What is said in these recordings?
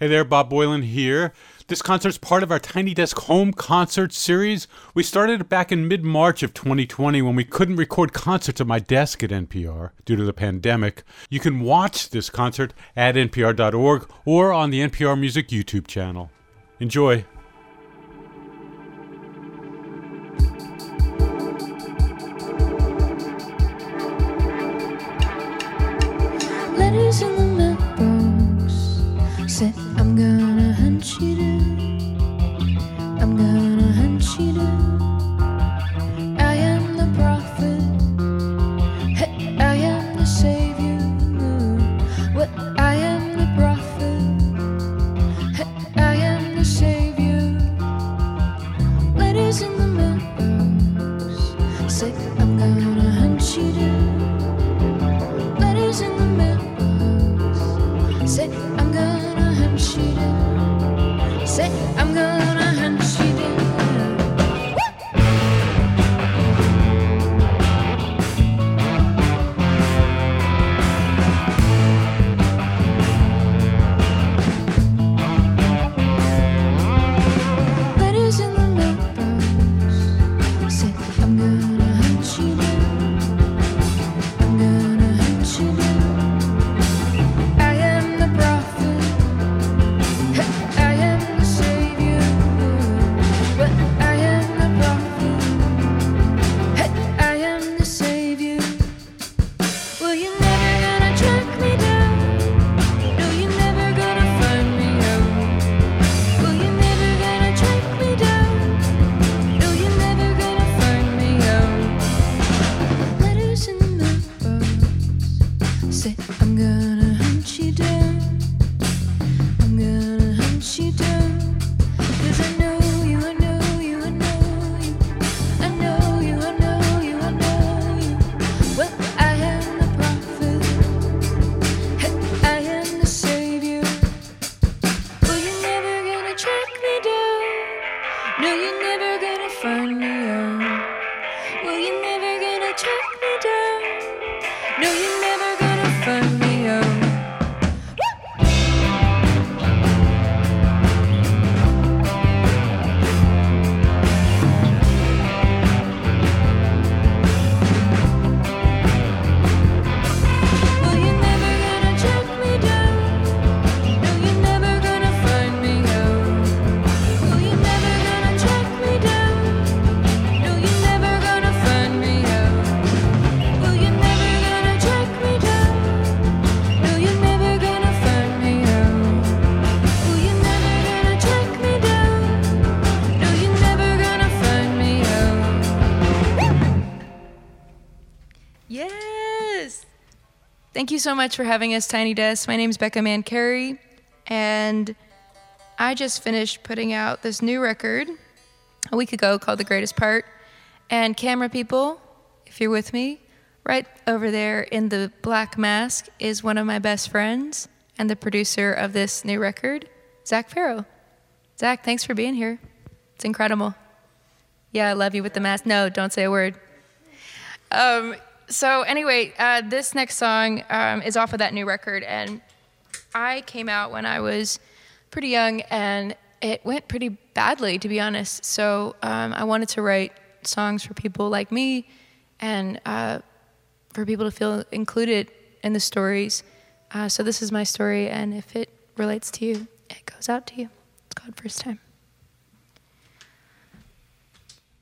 Hey there, Bob Boilen here. This concert's part of our Tiny Desk Home Concert Series. We started it back in mid March of 2020 when we couldn't record concerts at my desk at NPR due to the pandemic. You can watch this concert at npr.org or on the NPR Music YouTube channel. Enjoy. You so much for having us, Tiny Desk. My name is Becca Mancari, and I just finished putting out this new record a week ago called The Greatest Part. And camera people, if you're with me, right over there in the black mask is one of my best friends and the producer of this new record, Zac Farro. Zac, thanks for being here. It's incredible. Yeah, I love you with the mask. No, don't say a word. Um, so anyway, uh, this next song um, is off of that new record, and I came out when I was pretty young, and it went pretty badly, to be honest. So um, I wanted to write songs for people like me, and uh, for people to feel included in the stories. Uh, so this is my story, and if it relates to you, it goes out to you. It's called First Time.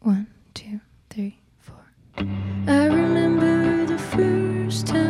One, two, three, four. First time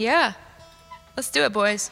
Yeah. Let's do it, boys.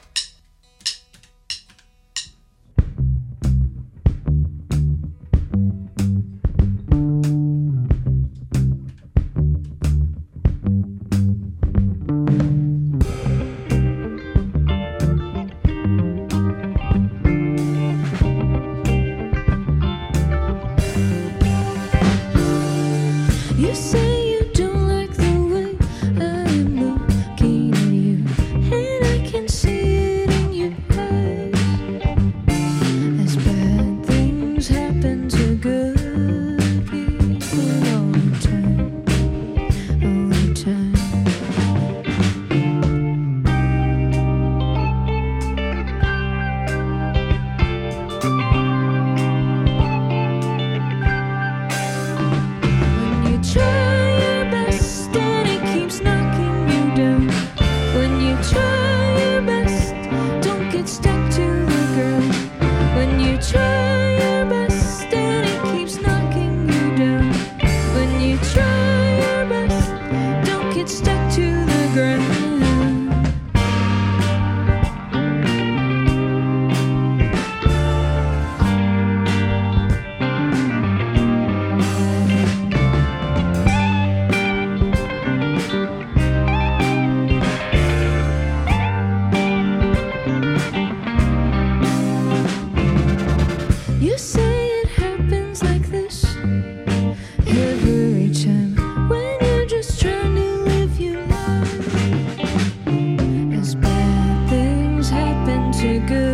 to good.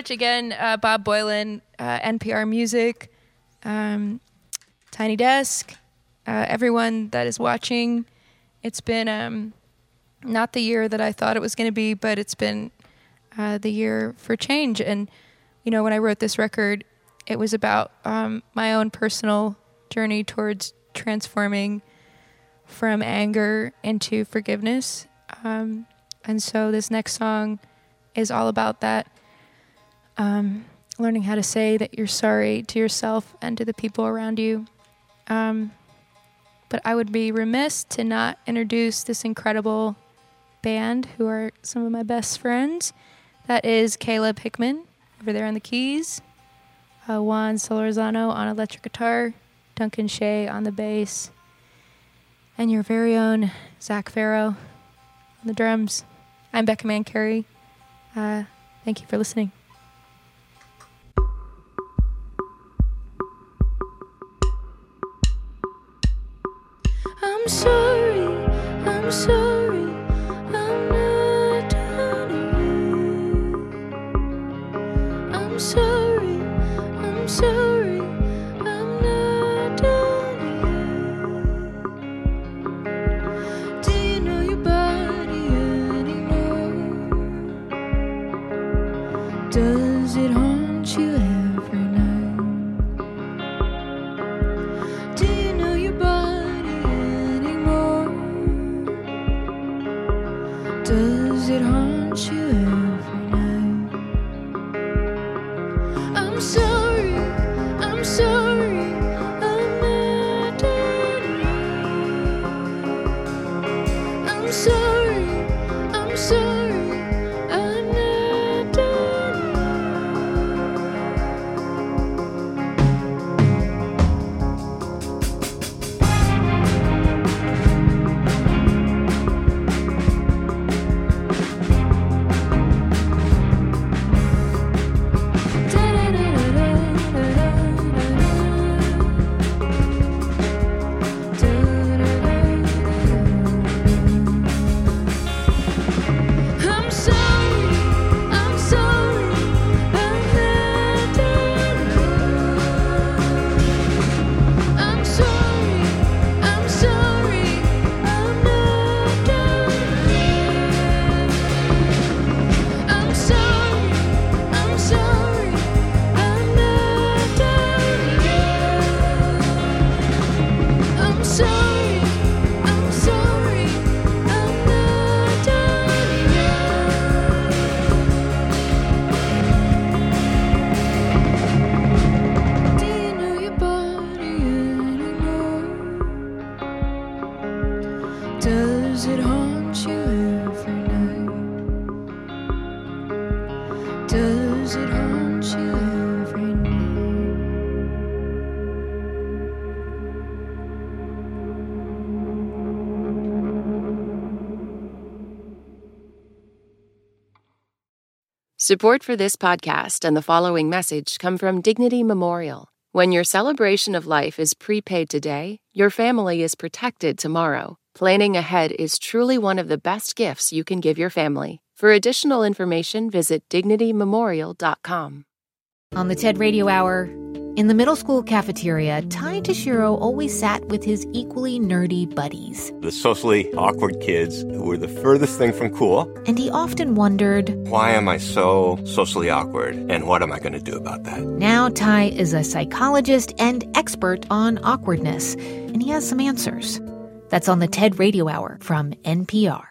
Much again, uh, Bob Boilen, uh, NPR Music, um, Tiny Desk, uh, everyone that is watching. It's been um, not the year that I thought it was going to be, but it's been uh, the year for change. And, you know, when I wrote this record, it was about um, my own personal journey towards transforming from anger into forgiveness. Um, and so this next song is all about that. Um, learning how to say that you're sorry to yourself and to the people around you. Um, but I would be remiss to not introduce this incredible band who are some of my best friends. That is Caleb Hickman over there on the keys, uh, Juan Solorzano on electric guitar, Duncan Shea on the bass, and your very own Zac Farro on the drums. I'm Becca Mancari. Uh, thank you for listening. Support for this podcast and the following message come from Dignity Memorial. When your celebration of life is prepaid today, your family is protected tomorrow. Planning ahead is truly one of the best gifts you can give your family. For additional information, visit dignitymemorial.com. On the TED Radio Hour, in the middle school cafeteria, Ty Tashiro always sat with his equally nerdy buddies. the socially awkward kids who were the furthest thing from cool. And he often wondered Why am I so socially awkward? And what am I going to do about that? now Ty is a psychologist and expert on awkwardness, and he has some answers. That's on the TED Radio Hour from NPR.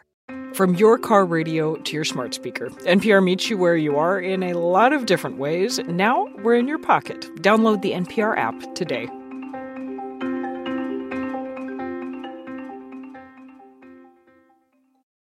From your car radio to your smart speaker, NPR meets you where you are in a lot of different ways. Now we're in your pocket. Download the NPR app today.